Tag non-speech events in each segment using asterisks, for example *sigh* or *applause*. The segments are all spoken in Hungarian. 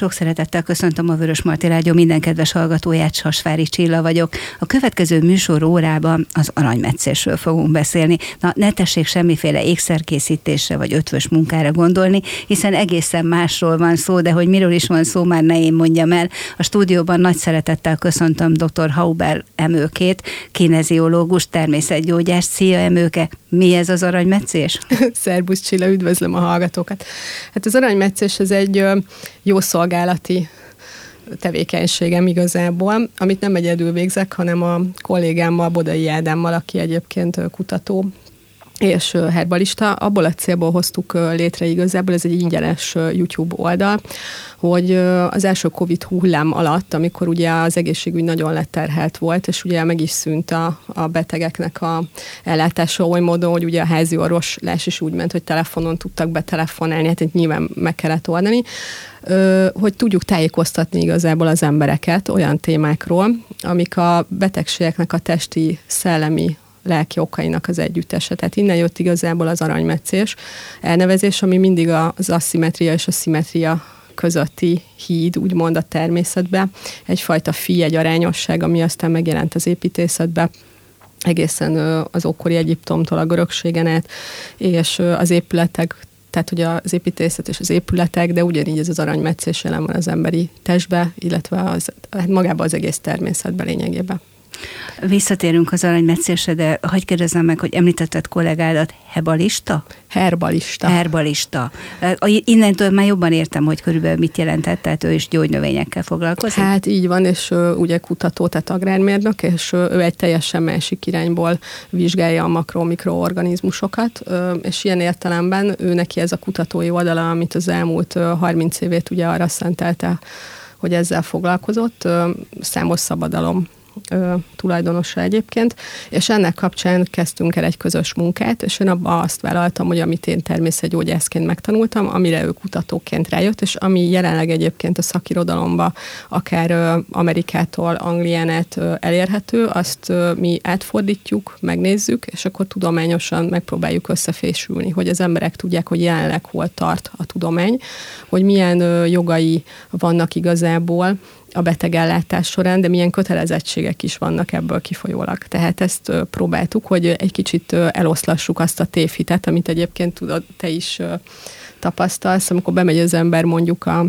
Sok szeretettel köszöntöm a Vörös Marti Rádió minden kedves hallgatóját, Sasvári Csilla vagyok. A következő műsor órában az aranymetszésről fogunk beszélni. Na, ne tessék semmiféle ékszerkészítésre vagy ötvös munkára gondolni, hiszen egészen másról van szó, de hogy miről is van szó, már ne én mondjam el. A stúdióban nagy szeretettel köszöntöm dr. Hauber Emőkét, kineziológus, természetgyógyás. Szia Emőke, mi ez az aranymetszés? *laughs* Szerbusz Csilla, üdvözlöm a hallgatókat. Hát az aranymetszés ez egy jó szolgálati tevékenységem igazából, amit nem egyedül végzek, hanem a kollégámmal, Bodai Ádámmal, aki egyébként kutató és herbalista. Abból a célból hoztuk létre igazából, ez egy ingyenes YouTube oldal, hogy az első Covid hullám alatt, amikor ugye az egészségügy nagyon leterhelt volt, és ugye meg is szűnt a, a betegeknek a ellátása oly módon, hogy ugye a házi orvoslás is úgy ment, hogy telefonon tudtak betelefonálni, hát itt nyilván meg kellett oldani, hogy tudjuk tájékoztatni igazából az embereket olyan témákról, amik a betegségeknek a testi, szellemi lelki okainak az együttese. Tehát innen jött igazából az aranymetszés elnevezés, ami mindig az aszimetria és a szimetria közötti híd, úgymond a természetbe. Egyfajta fi, egy arányosság, ami aztán megjelent az építészetbe egészen az ókori Egyiptomtól a görögségen át, és az épületek tehát ugye az építészet és az épületek, de ugyanígy ez az aranymetszés jelen van az emberi testbe, illetve az, hát magában az egész természetben lényegében. Visszatérünk az aranymetszésre, de hagyd kérdezzem meg, hogy említetted kollégádat, hebalista? Herbalista. Herbalista. Innentől már jobban értem, hogy körülbelül mit jelentett, tehát ő is gyógynövényekkel foglalkozik? Hát így van, és ugye kutató, tehát agrármérnök, és ő egy teljesen másik irányból vizsgálja a makro-mikroorganizmusokat, és ilyen értelemben ő neki ez a kutatói oldala, amit az elmúlt 30 évét ugye arra szentelte, hogy ezzel foglalkozott, számos szabadalom ö, tulajdonosa egyébként, és ennek kapcsán kezdtünk el egy közös munkát, és én abban azt vállaltam, hogy amit én természetgyógyászként megtanultam, amire ő kutatóként rájött, és ami jelenleg egyébként a szakirodalomba akár ö, Amerikától Anglián át ö, elérhető, azt ö, mi átfordítjuk, megnézzük, és akkor tudományosan megpróbáljuk összefésülni, hogy az emberek tudják, hogy jelenleg hol tart a tudomány, hogy milyen ö, jogai vannak igazából, a betegellátás során, de milyen kötelezettségek is vannak ebből kifolyólag. Tehát ezt próbáltuk, hogy egy kicsit eloszlassuk azt a tévhitet, amit egyébként tudod, te is tapasztalsz, amikor bemegy az ember mondjuk a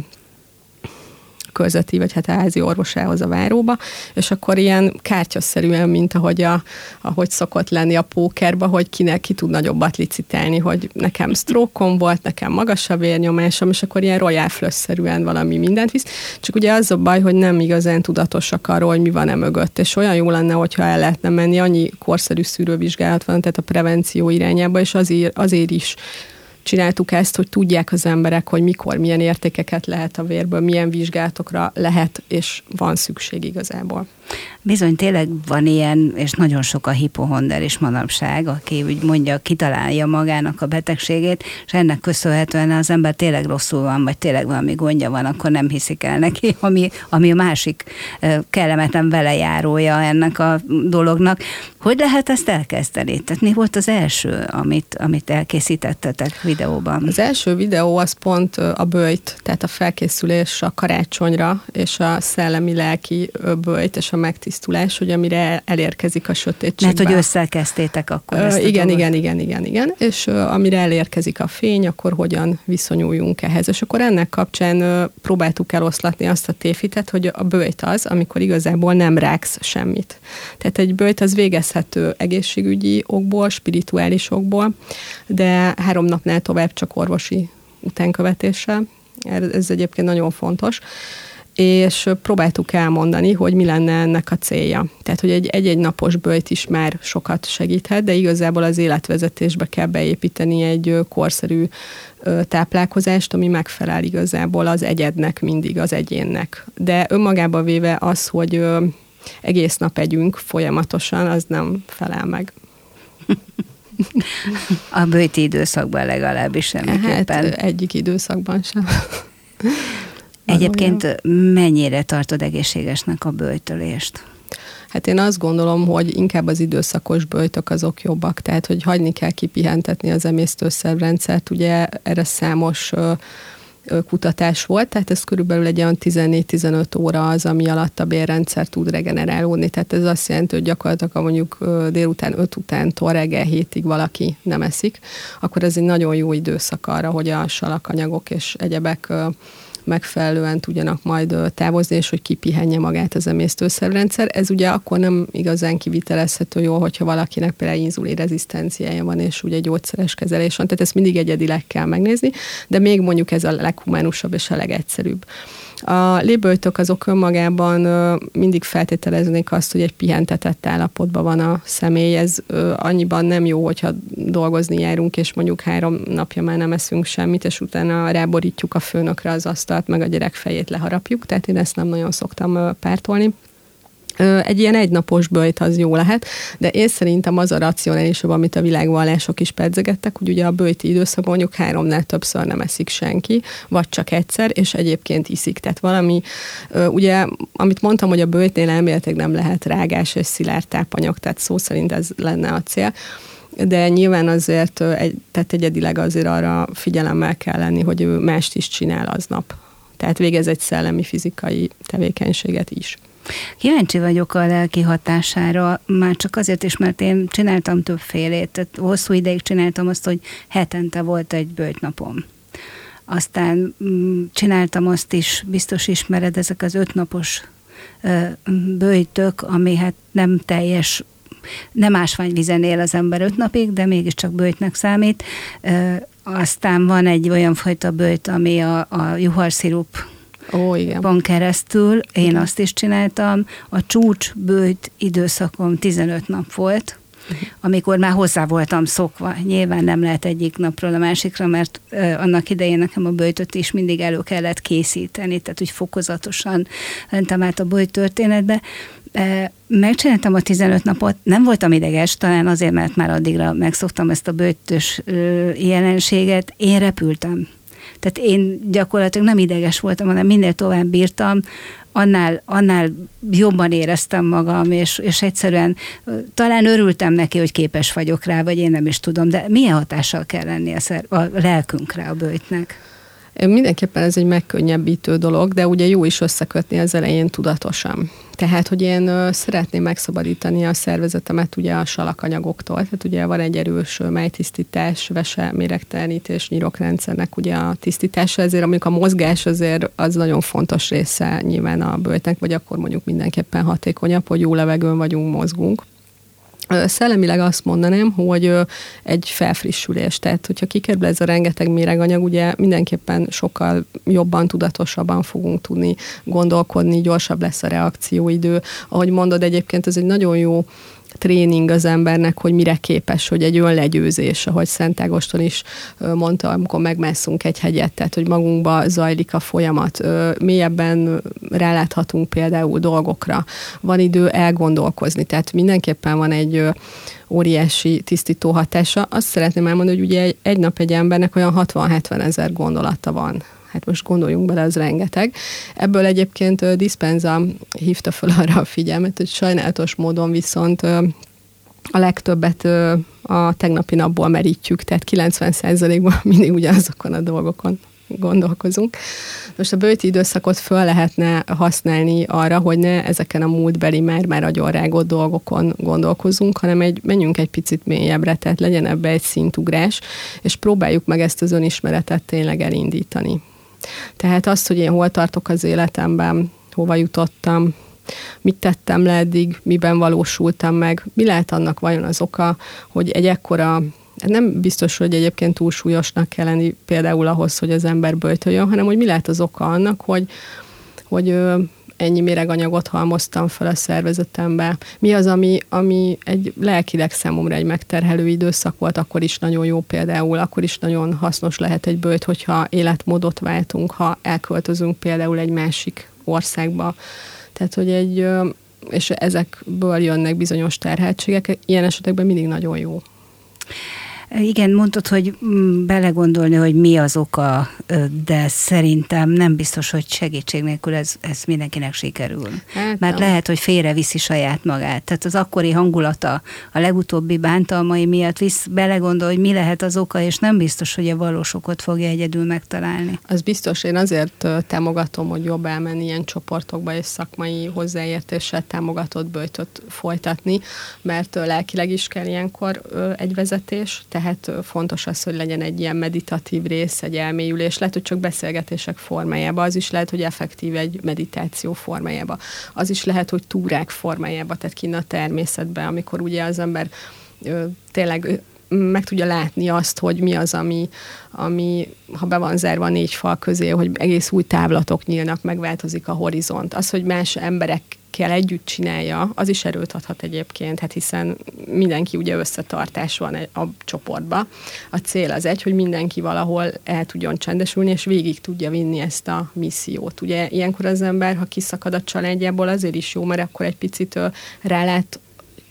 körzeti, vagy hát a házi orvosához a váróba, és akkor ilyen kártyaszerűen, mint ahogy, a, ahogy szokott lenni a pókerba, hogy kinek ki tud nagyobbat licitálni, hogy nekem sztrókom volt, nekem magas a vérnyomásom, és akkor ilyen royal szerűen valami mindent visz. Csak ugye az a baj, hogy nem igazán tudatosak arról, hogy mi van e mögött, és olyan jó lenne, hogyha el lehetne menni, annyi korszerű szűrővizsgálat van, tehát a prevenció irányába, és azért, azért is csináltuk ezt, hogy tudják az emberek, hogy mikor, milyen értékeket lehet a vérből, milyen vizsgálatokra lehet és van szükség igazából. Bizony tényleg van ilyen, és nagyon sok a hipohonder is manapság, aki úgy mondja, kitalálja magának a betegségét, és ennek köszönhetően az ember tényleg rosszul van, vagy tényleg valami gondja van, akkor nem hiszik el neki, *laughs* ami, ami a másik kellemetlen velejárója ennek a dolognak. Hogy lehet ezt elkezdeni? Tehát mi volt az első, amit, amit elkészítettetek videóban? Az első videó az pont a bőjt, tehát a felkészülés a karácsonyra, és a szellemi-lelki bőjt, és a megtisztulás, hogy amire elérkezik a sötétség. Mert hogy összekezdtétek akkor ezt igen, igen, igen, igen, igen, és amire elérkezik a fény, akkor hogyan viszonyuljunk ehhez. És akkor ennek kapcsán próbáltuk eloszlatni azt a téfitet, hogy a bőjt az, amikor igazából nem ráksz semmit. Tehát egy bőjt az végezhető egészségügyi okból, spirituális okból, de három napnál tovább csak orvosi utánkövetéssel. Ez egyébként nagyon fontos és próbáltuk elmondani, hogy mi lenne ennek a célja. Tehát, hogy egy egy-egy napos bőjt is már sokat segíthet, de igazából az életvezetésbe kell beépíteni egy korszerű táplálkozást, ami megfelel igazából az egyednek, mindig az egyénnek. De önmagába véve az, hogy egész nap együnk folyamatosan, az nem felel meg. *laughs* A bőti időszakban legalábbis semmiképpen. Hát egyik időszakban sem. Egyébként mennyire tartod egészségesnek a bőjtölést? Hát én azt gondolom, hogy inkább az időszakos bőjtök azok jobbak, tehát hogy hagyni kell kipihentetni az emésztőszervrendszert, ugye erre számos kutatás volt, tehát ez körülbelül egy olyan 14-15 óra az, ami alatt a bérrendszer tud regenerálódni. Tehát ez azt jelenti, hogy gyakorlatilag ha mondjuk délután 5 utántól reggel hétig valaki nem eszik, akkor ez egy nagyon jó időszak arra, hogy a salakanyagok és egyebek megfelelően tudjanak majd távozni, és hogy kipihenje magát az emésztőszervrendszer. Ez ugye akkor nem igazán kivitelezhető jól, hogyha valakinek például inzulin rezisztenciája van, és ugye gyógyszeres kezelés van, tehát ezt mindig egyedileg kell megnézni, de még mondjuk ez a leghumánusabb és a legegyszerűbb. A lébőjtök azok önmagában mindig feltételeznék azt, hogy egy pihentetett állapotban van a személy. Ez annyiban nem jó, hogyha dolgozni járunk, és mondjuk három napja már nem eszünk semmit, és utána ráborítjuk a főnökre az asztalt, meg a gyerek fejét leharapjuk. Tehát én ezt nem nagyon szoktam pártolni egy ilyen egynapos böjt az jó lehet, de én szerintem az a racionálisabb, amit a világvallások is pedzegettek, hogy ugye a bőjti időszak mondjuk háromnál többször nem eszik senki, vagy csak egyszer, és egyébként iszik. Tehát valami, ugye, amit mondtam, hogy a bőjtnél elméletileg nem lehet rágás és szilárd tápanyag, tehát szó szerint ez lenne a cél de nyilván azért, tehát egyedileg azért arra figyelemmel kell lenni, hogy ő mást is csinál aznap. Tehát végez egy szellemi, fizikai tevékenységet is. Kíváncsi vagyok a lelki hatására, már csak azért is, mert én csináltam többfélét, tehát hosszú ideig csináltam azt, hogy hetente volt egy bőjtnapom. Aztán mm, csináltam azt is, biztos ismered, ezek az ötnapos bőjtök, ami hát nem teljes nem ásványvizen él az ember öt napig, de mégiscsak bőjtnek számít. Aztán van egy olyan fajta bőjt, ami a, a juharszirup Ó, igen. Keresztül, én igen. azt is csináltam. A csúcs bőjt időszakom 15 nap volt, amikor már hozzá voltam szokva. Nyilván nem lehet egyik napról a másikra, mert annak idején nekem a bőjtöt is mindig elő kellett készíteni, tehát úgy fokozatosan mentem át a bőjt történetbe. Megcsináltam a 15 napot, nem voltam ideges, talán azért, mert már addigra megszoktam ezt a bőjtös jelenséget. Én repültem tehát én gyakorlatilag nem ideges voltam, hanem minél tovább bírtam, annál, annál jobban éreztem magam, és, és egyszerűen talán örültem neki, hogy képes vagyok rá, vagy én nem is tudom, de milyen hatással kell lenni a, szer, a lelkünkre a bőjtnek? Mindenképpen ez egy megkönnyebbítő dolog, de ugye jó is összekötni az elején tudatosan. Tehát, hogy én szeretném megszabadítani a szervezetemet ugye a salakanyagoktól. Tehát ugye van egy erős májtisztítás, vese, méregtelenítés, nyirokrendszernek ugye a tisztítása, ezért amikor a mozgás azért az nagyon fontos része nyilván a bőjtnek, vagy akkor mondjuk mindenképpen hatékonyabb, hogy jó levegőn vagyunk, mozgunk. Szellemileg azt mondanám, hogy egy felfrissülés, tehát hogyha kikerül ez a rengeteg méreganyag, ugye mindenképpen sokkal jobban, tudatosabban fogunk tudni gondolkodni, gyorsabb lesz a reakcióidő. Ahogy mondod, egyébként ez egy nagyon jó tréning az embernek, hogy mire képes, hogy egy önlegyőzés, ahogy Szent Ágoston is mondta, amikor megmászunk egy hegyet, tehát hogy magunkba zajlik a folyamat, mélyebben ráláthatunk például dolgokra, van idő elgondolkozni, tehát mindenképpen van egy óriási tisztító hatása. Azt szeretném elmondani, hogy ugye egy, egy nap egy embernek olyan 60-70 ezer gondolata van hát most gondoljunk bele, az rengeteg. Ebből egyébként Dispenza hívta fel *laughs* arra a figyelmet, hogy sajnálatos módon viszont a legtöbbet a tegnapi napból merítjük, tehát 90%-ban *laughs* mindig ugyanazokon a dolgokon gondolkozunk. Most a bőti időszakot föl lehetne használni arra, hogy ne ezeken a múltbeli már, már nagyon rágott dolgokon gondolkozunk, hanem egy, menjünk egy picit mélyebbre, tehát legyen ebbe egy szintugrás, és próbáljuk meg ezt az önismeretet tényleg elindítani. Tehát azt, hogy én hol tartok az életemben, hova jutottam, mit tettem le eddig, miben valósultam meg, mi lehet annak vajon az oka, hogy egy ekkora nem biztos, hogy egyébként túlsúlyosnak kell lenni például ahhoz, hogy az ember böjtöljön, hanem hogy mi lehet az oka annak, hogy, hogy ennyi méreganyagot halmoztam fel a szervezetembe. Mi az, ami, ami egy lelkileg számomra egy megterhelő időszak volt, akkor is nagyon jó például, akkor is nagyon hasznos lehet egy bőjt, hogyha életmódot váltunk, ha elköltözünk például egy másik országba. Tehát, hogy egy, és ezekből jönnek bizonyos terheltségek, ilyen esetekben mindig nagyon jó. Igen, mondtad, hogy mm, belegondolni, hogy mi az oka, de szerintem nem biztos, hogy segítség nélkül ez, ez mindenkinek sikerül. Hát Mert nem. lehet, hogy félreviszi saját magát. Tehát az akkori hangulata a legutóbbi bántalmai miatt visz, belegondol, hogy mi lehet az oka, és nem biztos, hogy a valós okot fogja egyedül megtalálni. Az biztos, én azért támogatom, hogy jobb elmenni ilyen csoportokba és szakmai hozzáértéssel támogatott böjtöt folytatni, mert lelkileg is kell ilyenkor egy vezetés, tehát fontos az, hogy legyen egy ilyen meditatív rész, egy elmélyülés, lehet, hogy csak beszélgetések formájában, az is lehet, hogy effektív egy meditáció formájába, az is lehet, hogy túrák formájába, tehát kinn a természetben, amikor ugye az ember tényleg meg tudja látni azt, hogy mi az, ami, ami ha be van zárva a négy fal közé, hogy egész új távlatok nyílnak, megváltozik a horizont. Az, hogy más emberekkel együtt csinálja, az is erőt adhat egyébként, hát hiszen mindenki ugye összetartás van a csoportba. A cél az egy, hogy mindenki valahol el tudjon csendesülni, és végig tudja vinni ezt a missziót. Ugye ilyenkor az ember, ha kiszakad a családjából, azért is jó, mert akkor egy picit rálát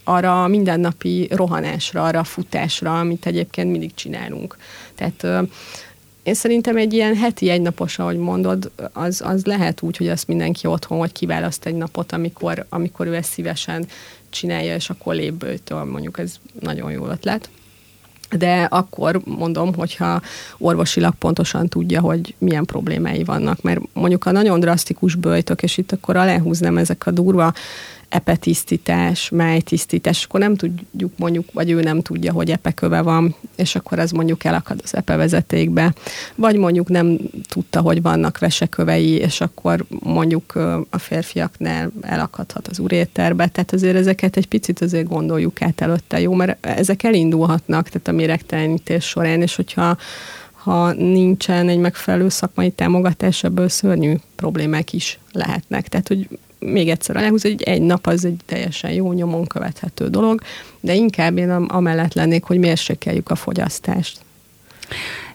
arra a mindennapi rohanásra, arra a futásra, amit egyébként mindig csinálunk. Tehát én szerintem egy ilyen heti egynapos, ahogy mondod, az, az lehet úgy, hogy azt mindenki otthon, hogy kiválaszt egy napot, amikor, amikor ő ezt szívesen csinálja, és akkor lépbőtől mondjuk ez nagyon jó ötlet. De akkor mondom, hogyha orvosilag pontosan tudja, hogy milyen problémái vannak, mert mondjuk a nagyon drasztikus bőjtök, és itt akkor aláhúznám ezek a durva epetisztítás, májtisztítás, akkor nem tudjuk mondjuk, vagy ő nem tudja, hogy epeköve van, és akkor ez mondjuk elakad az epevezetékbe, vagy mondjuk nem tudta, hogy vannak vesekövei, és akkor mondjuk a férfiaknál elakadhat az uréterbe, tehát azért ezeket egy picit azért gondoljuk át előtte, jó, mert ezek elindulhatnak, tehát a méregtelenítés során, és hogyha ha nincsen egy megfelelő szakmai támogatás, ebből szörnyű problémák is lehetnek. Tehát, hogy még egyszer aláhúz, hogy egy nap az egy teljesen jó nyomon követhető dolog, de inkább én amellett lennék, hogy mérsékeljük a fogyasztást.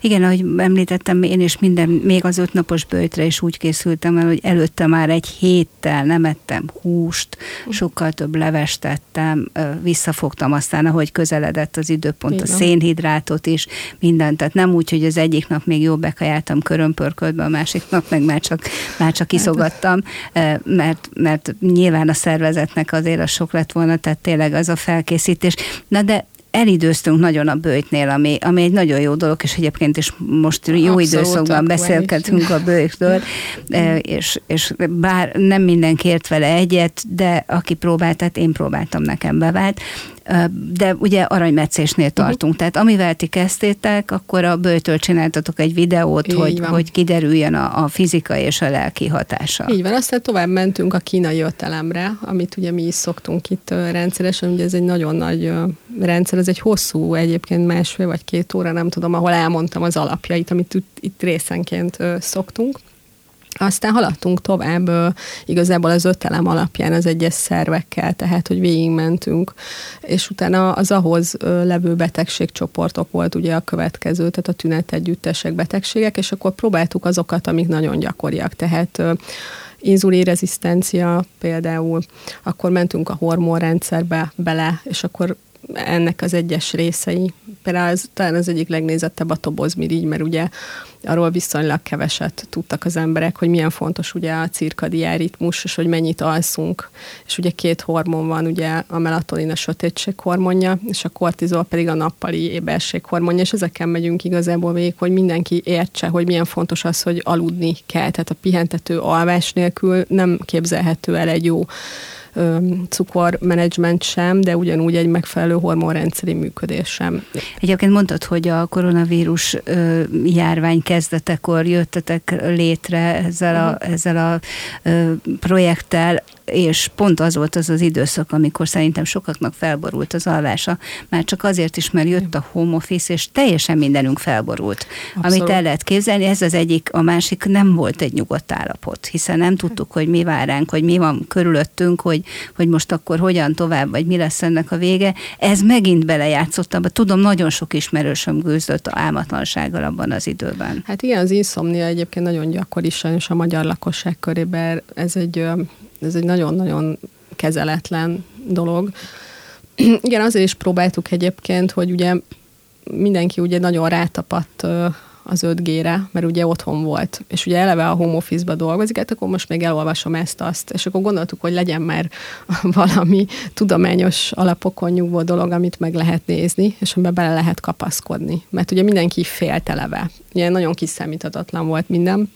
Igen, ahogy említettem, én is minden, még az ötnapos bőjtre is úgy készültem el, hogy előtte már egy héttel nem ettem húst, sokkal több levest tettem, visszafogtam aztán, ahogy közeledett az időpont, Igen. a szénhidrátot is, mindent. Tehát nem úgy, hogy az egyik nap még jobb bekajáltam körömpörködbe, a másik nap meg már csak, már csak iszogattam, mert, mert nyilván a szervezetnek azért a sok lett volna, tehát tényleg az a felkészítés. Na de elidőztünk nagyon a bőjtnél, ami, ami egy nagyon jó dolog, és egyébként is most jó Abszolút időszakban beszélgetünk a bőjtől, *laughs* e, és, és bár nem mindenki ért vele egyet, de aki próbált, tehát én próbáltam, nekem bevált, de ugye aranymetszésnél mhm. tartunk, uh-huh. tehát amivel ti kezdtétek, akkor a bőtől csináltatok egy videót, hogy, hogy kiderüljön a, a fizikai és a lelki hatása. Így van, aztán tovább mentünk a kínai ötelemre, amit ugye mi is szoktunk itt rendszeresen, ugye ez egy nagyon nagy rendszer, ez egy hosszú egyébként másfél vagy két óra, nem tudom, ahol elmondtam az alapjait, amit itt részenként szoktunk. Aztán haladtunk tovább igazából az öt elem alapján az egyes szervekkel, tehát hogy végigmentünk, és utána az ahhoz levő betegségcsoportok volt ugye a következő, tehát a tünetegyüttesek betegségek, és akkor próbáltuk azokat, amik nagyon gyakoriak, tehát inzulinrezisztencia például, akkor mentünk a hormonrendszerbe bele, és akkor ennek az egyes részei. Például az, talán az egyik legnézettebb a tobozmirigy, mert ugye arról viszonylag keveset tudtak az emberek, hogy milyen fontos ugye a cirkadián ritmus, és hogy mennyit alszunk. És ugye két hormon van, ugye a melatonin a sötétség hormonja, és a kortizol pedig a nappali éberség hormonja, és ezeken megyünk igazából végig, hogy mindenki értse, hogy milyen fontos az, hogy aludni kell. Tehát a pihentető alvás nélkül nem képzelhető el egy jó cukormenedzsment sem, de ugyanúgy egy megfelelő hormonrendszeri működés sem. Egyébként mondtad, hogy a koronavírus járvány kezdetekor jöttetek létre ezzel a, uh-huh. ezzel a projekttel, és pont az volt az az időszak, amikor szerintem sokaknak felborult az alvása, már csak azért is, mert jött a home office, és teljesen mindenünk felborult. Abszolút. Amit el lehet képzelni, ez az egyik, a másik nem volt egy nyugodt állapot, hiszen nem tudtuk, hogy mi vár ránk, hogy mi van körülöttünk, hogy, hogy most akkor hogyan tovább, vagy mi lesz ennek a vége. Ez megint belejátszott abba. Tudom, nagyon sok ismerősöm gőzött álmatlansággal abban az időben. Hát igen, az inszomnia egyébként nagyon gyakori sajnos a magyar lakosság körében. Ez egy ez egy nagyon-nagyon kezeletlen dolog. *clears throat* Igen, azért is próbáltuk egyébként, hogy ugye mindenki ugye nagyon rátapadt az 5G-re, mert ugye otthon volt, és ugye eleve a home office-ba dolgozik, hát akkor most még elolvasom ezt-azt, és akkor gondoltuk, hogy legyen már *laughs* valami tudományos alapokon nyugvó dolog, amit meg lehet nézni, és amiben bele lehet kapaszkodni. Mert ugye mindenki félteleve. Ugye nagyon kiszámíthatatlan volt minden,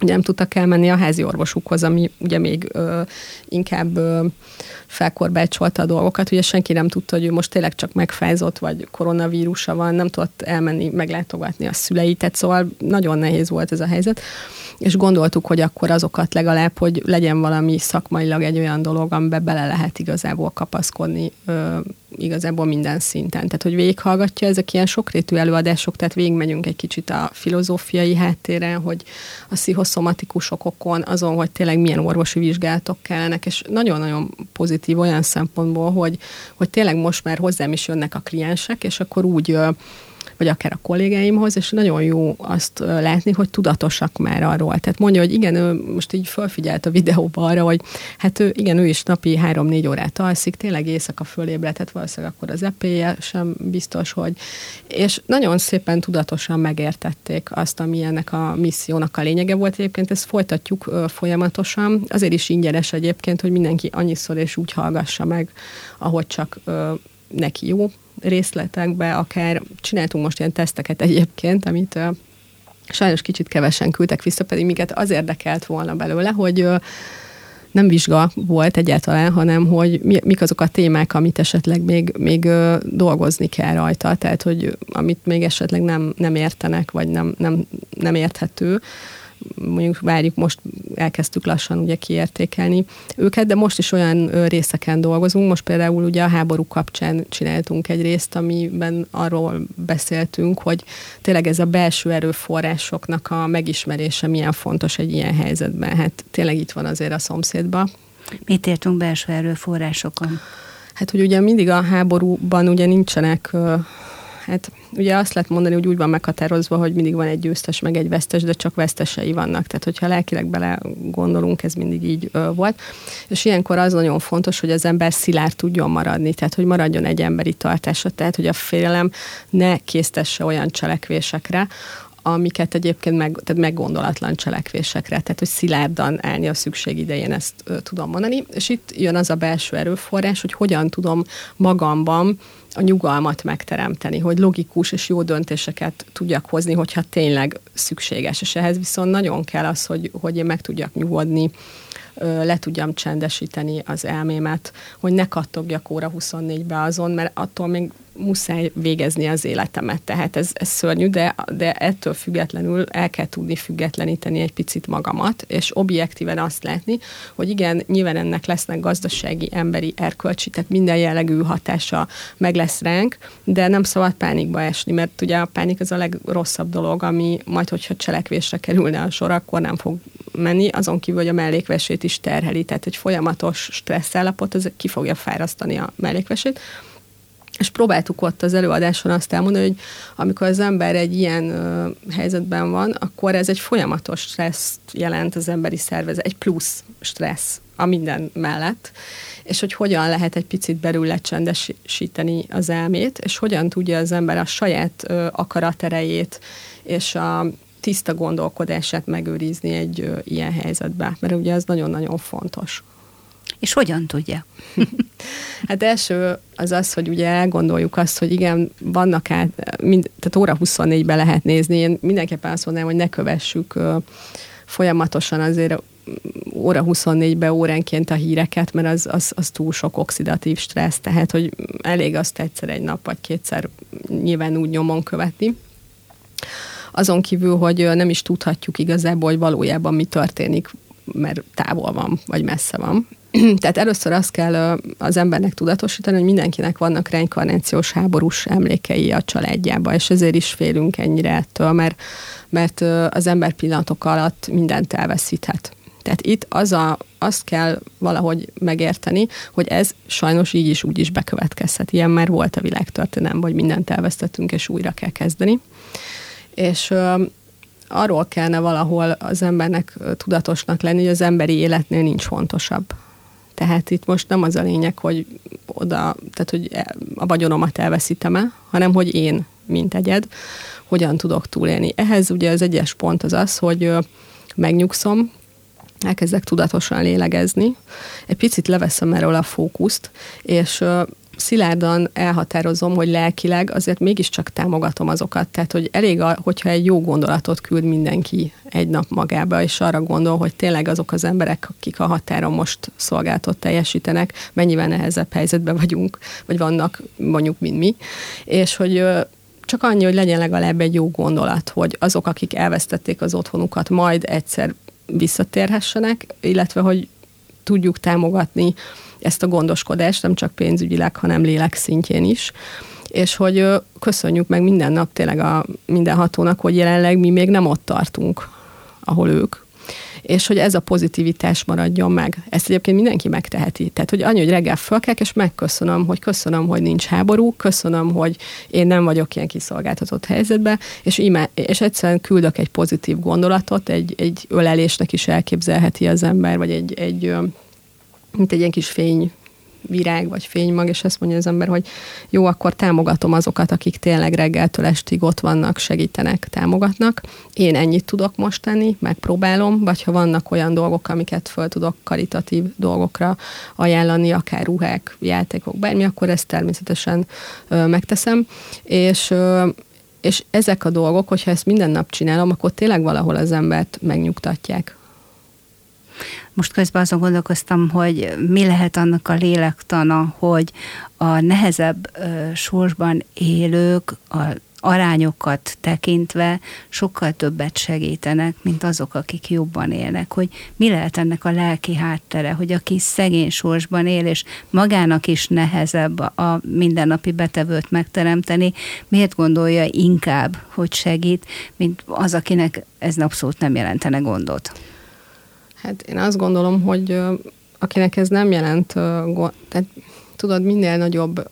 ugye nem tudtak elmenni a házi orvosukhoz, ami ugye még ö, inkább ö, felkorbácsolta a dolgokat. Ugye senki nem tudta, hogy ő most tényleg csak megfázott, vagy koronavírusa van, nem tudott elmenni, meglátogatni a szüleit, tehát szóval nagyon nehéz volt ez a helyzet és gondoltuk, hogy akkor azokat legalább, hogy legyen valami szakmailag egy olyan dolog, amiben bele lehet igazából kapaszkodni ö, igazából minden szinten. Tehát, hogy végighallgatja ezek ilyen sokrétű előadások, tehát végigmegyünk egy kicsit a filozófiai háttéren, hogy a pszichoszomatikus okokon, azon, hogy tényleg milyen orvosi vizsgálatok kellenek, és nagyon-nagyon pozitív olyan szempontból, hogy, hogy tényleg most már hozzám is jönnek a kliensek, és akkor úgy vagy akár a kollégáimhoz, és nagyon jó azt látni, hogy tudatosak már arról. Tehát mondja, hogy igen, ő most így felfigyelt a videóba arra, hogy hát ő, igen, ő is napi három-négy órát alszik, tényleg éjszaka fölébredhet, valószínűleg akkor az epéje sem biztos, hogy és nagyon szépen tudatosan megértették azt, ami ennek a missziónak a lényege volt. Egyébként ezt folytatjuk folyamatosan. Azért is ingyenes egyébként, hogy mindenki annyiszor és úgy hallgassa meg, ahogy csak neki jó, részletekbe, akár csináltunk most ilyen teszteket egyébként, amit sajnos kicsit kevesen küldtek vissza, pedig miket az érdekelt volna belőle, hogy nem vizsga volt egyáltalán, hanem hogy mi, mik azok a témák, amit esetleg még, még dolgozni kell rajta, tehát hogy amit még esetleg nem, nem értenek, vagy nem, nem, nem érthető mondjuk várjuk, most elkezdtük lassan ugye kiértékelni őket, de most is olyan részeken dolgozunk. Most például ugye a háború kapcsán csináltunk egy részt, amiben arról beszéltünk, hogy tényleg ez a belső erőforrásoknak a megismerése milyen fontos egy ilyen helyzetben. Hát tényleg itt van azért a szomszédban. Mit értünk belső erőforrásokon? Hát, hogy ugye mindig a háborúban ugye nincsenek Hát ugye azt lehet mondani, hogy úgy van meghatározva, hogy mindig van egy győztes, meg egy vesztes, de csak vesztesei vannak. Tehát, hogyha lelkileg bele gondolunk, ez mindig így ö, volt. És ilyenkor az nagyon fontos, hogy az ember szilárd tudjon maradni, tehát, hogy maradjon egy emberi tartása, tehát, hogy a félelem ne késztesse olyan cselekvésekre, amiket egyébként meg, tehát meggondolatlan cselekvésekre, tehát hogy szilárdan állni a szükség idején, ezt ö, tudom mondani. És itt jön az a belső erőforrás, hogy hogyan tudom magamban a nyugalmat megteremteni, hogy logikus és jó döntéseket tudjak hozni, hogyha tényleg szükséges. És ehhez viszont nagyon kell az, hogy, hogy én meg tudjak nyugodni, le tudjam csendesíteni az elmémet, hogy ne kattogjak óra 24-be azon, mert attól még muszáj végezni az életemet. Tehát ez, ez szörnyű, de, de ettől függetlenül el kell tudni függetleníteni egy picit magamat, és objektíven azt látni, hogy igen, nyilván ennek lesznek gazdasági, emberi, erkölcsi, tehát minden jellegű hatása meg lesz ránk, de nem szabad pánikba esni, mert ugye a pánik az a legrosszabb dolog, ami majd, hogyha cselekvésre kerülne a sor, akkor nem fog menni, azon kívül, hogy a mellékvesét is terheli, tehát egy folyamatos stressz állapot, az ki fogja fárasztani a mellékvesét. És próbáltuk ott az előadáson azt elmondani, hogy amikor az ember egy ilyen ö, helyzetben van, akkor ez egy folyamatos stresszt jelent az emberi szervezet, egy plusz stressz a minden mellett, és hogy hogyan lehet egy picit belül lecsendesíteni az elmét, és hogyan tudja az ember a saját ö, akaraterejét és a tiszta gondolkodását megőrizni egy ö, ilyen helyzetben, mert ugye ez nagyon-nagyon fontos. És hogyan tudja? *laughs* hát első az az, hogy ugye elgondoljuk azt, hogy igen, vannak át, mind, tehát óra 24-be lehet nézni. Én mindenképpen azt mondanám, hogy ne kövessük folyamatosan azért óra 24-be óránként a híreket, mert az, az, az túl sok oxidatív stressz, tehát hogy elég azt egyszer egy nap vagy kétszer nyilván úgy nyomon követni. Azon kívül, hogy nem is tudhatjuk igazából, hogy valójában mi történik, mert távol van, vagy messze van. *clears throat* Tehát először azt kell az embernek tudatosítani, hogy mindenkinek vannak reinkarnációs háborús emlékei a családjába, és ezért is félünk ennyire ettől, mert, mert az ember pillanatok alatt mindent elveszíthet. Tehát itt az a, azt kell valahogy megérteni, hogy ez sajnos így is úgy is bekövetkezhet. Ilyen már volt a világtörténelem, hogy mindent elvesztettünk, és újra kell kezdeni. És arról kellene valahol az embernek tudatosnak lenni, hogy az emberi életnél nincs fontosabb. Tehát itt most nem az a lényeg, hogy oda, tehát hogy a vagyonomat elveszítem-e, hanem hogy én mint egyed, hogyan tudok túlélni. Ehhez ugye az egyes pont az az, hogy megnyugszom, elkezdek tudatosan lélegezni, egy picit leveszem erről a fókuszt, és szilárdan elhatározom, hogy lelkileg azért mégiscsak támogatom azokat. Tehát, hogy elég, a, hogyha egy jó gondolatot küld mindenki egy nap magába, és arra gondol, hogy tényleg azok az emberek, akik a határon most szolgáltat teljesítenek, mennyivel nehezebb helyzetben vagyunk, vagy vannak mondjuk, mint mi, és hogy csak annyi, hogy legyen legalább egy jó gondolat, hogy azok, akik elvesztették az otthonukat, majd egyszer visszatérhessenek, illetve hogy tudjuk támogatni ezt a gondoskodást, nem csak pénzügyileg, hanem lélek szintjén is és hogy köszönjük meg minden nap tényleg a minden hatónak, hogy jelenleg mi még nem ott tartunk, ahol ők, és hogy ez a pozitivitás maradjon meg. Ezt egyébként mindenki megteheti. Tehát, hogy annyi, hogy reggel fölkelek, és megköszönöm, hogy köszönöm, hogy nincs háború, köszönöm, hogy én nem vagyok ilyen kiszolgáltatott helyzetben, és, imá- és egyszerűen küldök egy pozitív gondolatot, egy, egy ölelésnek is elképzelheti az ember, vagy egy, egy mint egy ilyen kis fény virág vagy fénymag, és ezt mondja az ember, hogy jó, akkor támogatom azokat, akik tényleg reggeltől estig ott vannak, segítenek, támogatnak. Én ennyit tudok most tenni, megpróbálom, vagy ha vannak olyan dolgok, amiket föl tudok karitatív dolgokra ajánlani, akár ruhák, játékok, bármi, akkor ezt természetesen ö, megteszem. És ö, és ezek a dolgok, hogyha ezt minden nap csinálom, akkor tényleg valahol az embert megnyugtatják. Most közben azon gondolkoztam, hogy mi lehet annak a lélektana, hogy a nehezebb ö, sorsban élők a arányokat tekintve sokkal többet segítenek, mint azok, akik jobban élnek. Hogy mi lehet ennek a lelki háttere, hogy aki szegény sorsban él, és magának is nehezebb a mindennapi betevőt megteremteni, miért gondolja inkább, hogy segít, mint az, akinek ez abszolút nem jelentene gondot? Hát én azt gondolom, hogy akinek ez nem jelent, tehát tudod, minél nagyobb,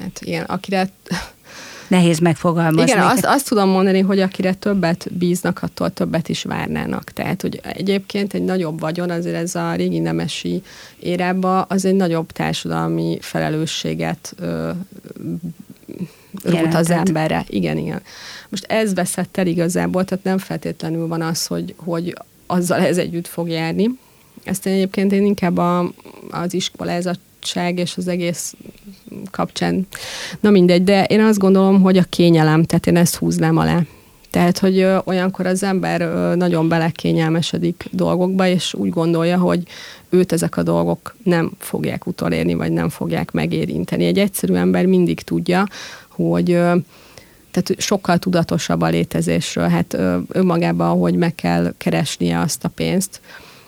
hát igen, akire *laughs* nehéz megfogalmazni. Igen, azt, azt tudom mondani, hogy akire többet bíznak, attól többet is várnának. Tehát, hogy egyébként egy nagyobb vagyon, azért ez a régi nemesi érába, az egy nagyobb társadalmi felelősséget ö, rút az emberre. Igen, igen. Most ez veszett el igazából, tehát nem feltétlenül van az, hogy, hogy azzal ez együtt fog járni. Ezt egyébként én inkább a, az iskolázatság és az egész kapcsán, na mindegy, de én azt gondolom, hogy a kényelem, tehát én ezt húznám alá. Tehát, hogy ö, olyankor az ember ö, nagyon belekényelmesedik dolgokba, és úgy gondolja, hogy őt ezek a dolgok nem fogják utolérni, vagy nem fogják megérinteni. Egy egyszerű ember mindig tudja, hogy ö, tehát sokkal tudatosabb a létezésről, hát önmagában, hogy meg kell keresnie azt a pénzt,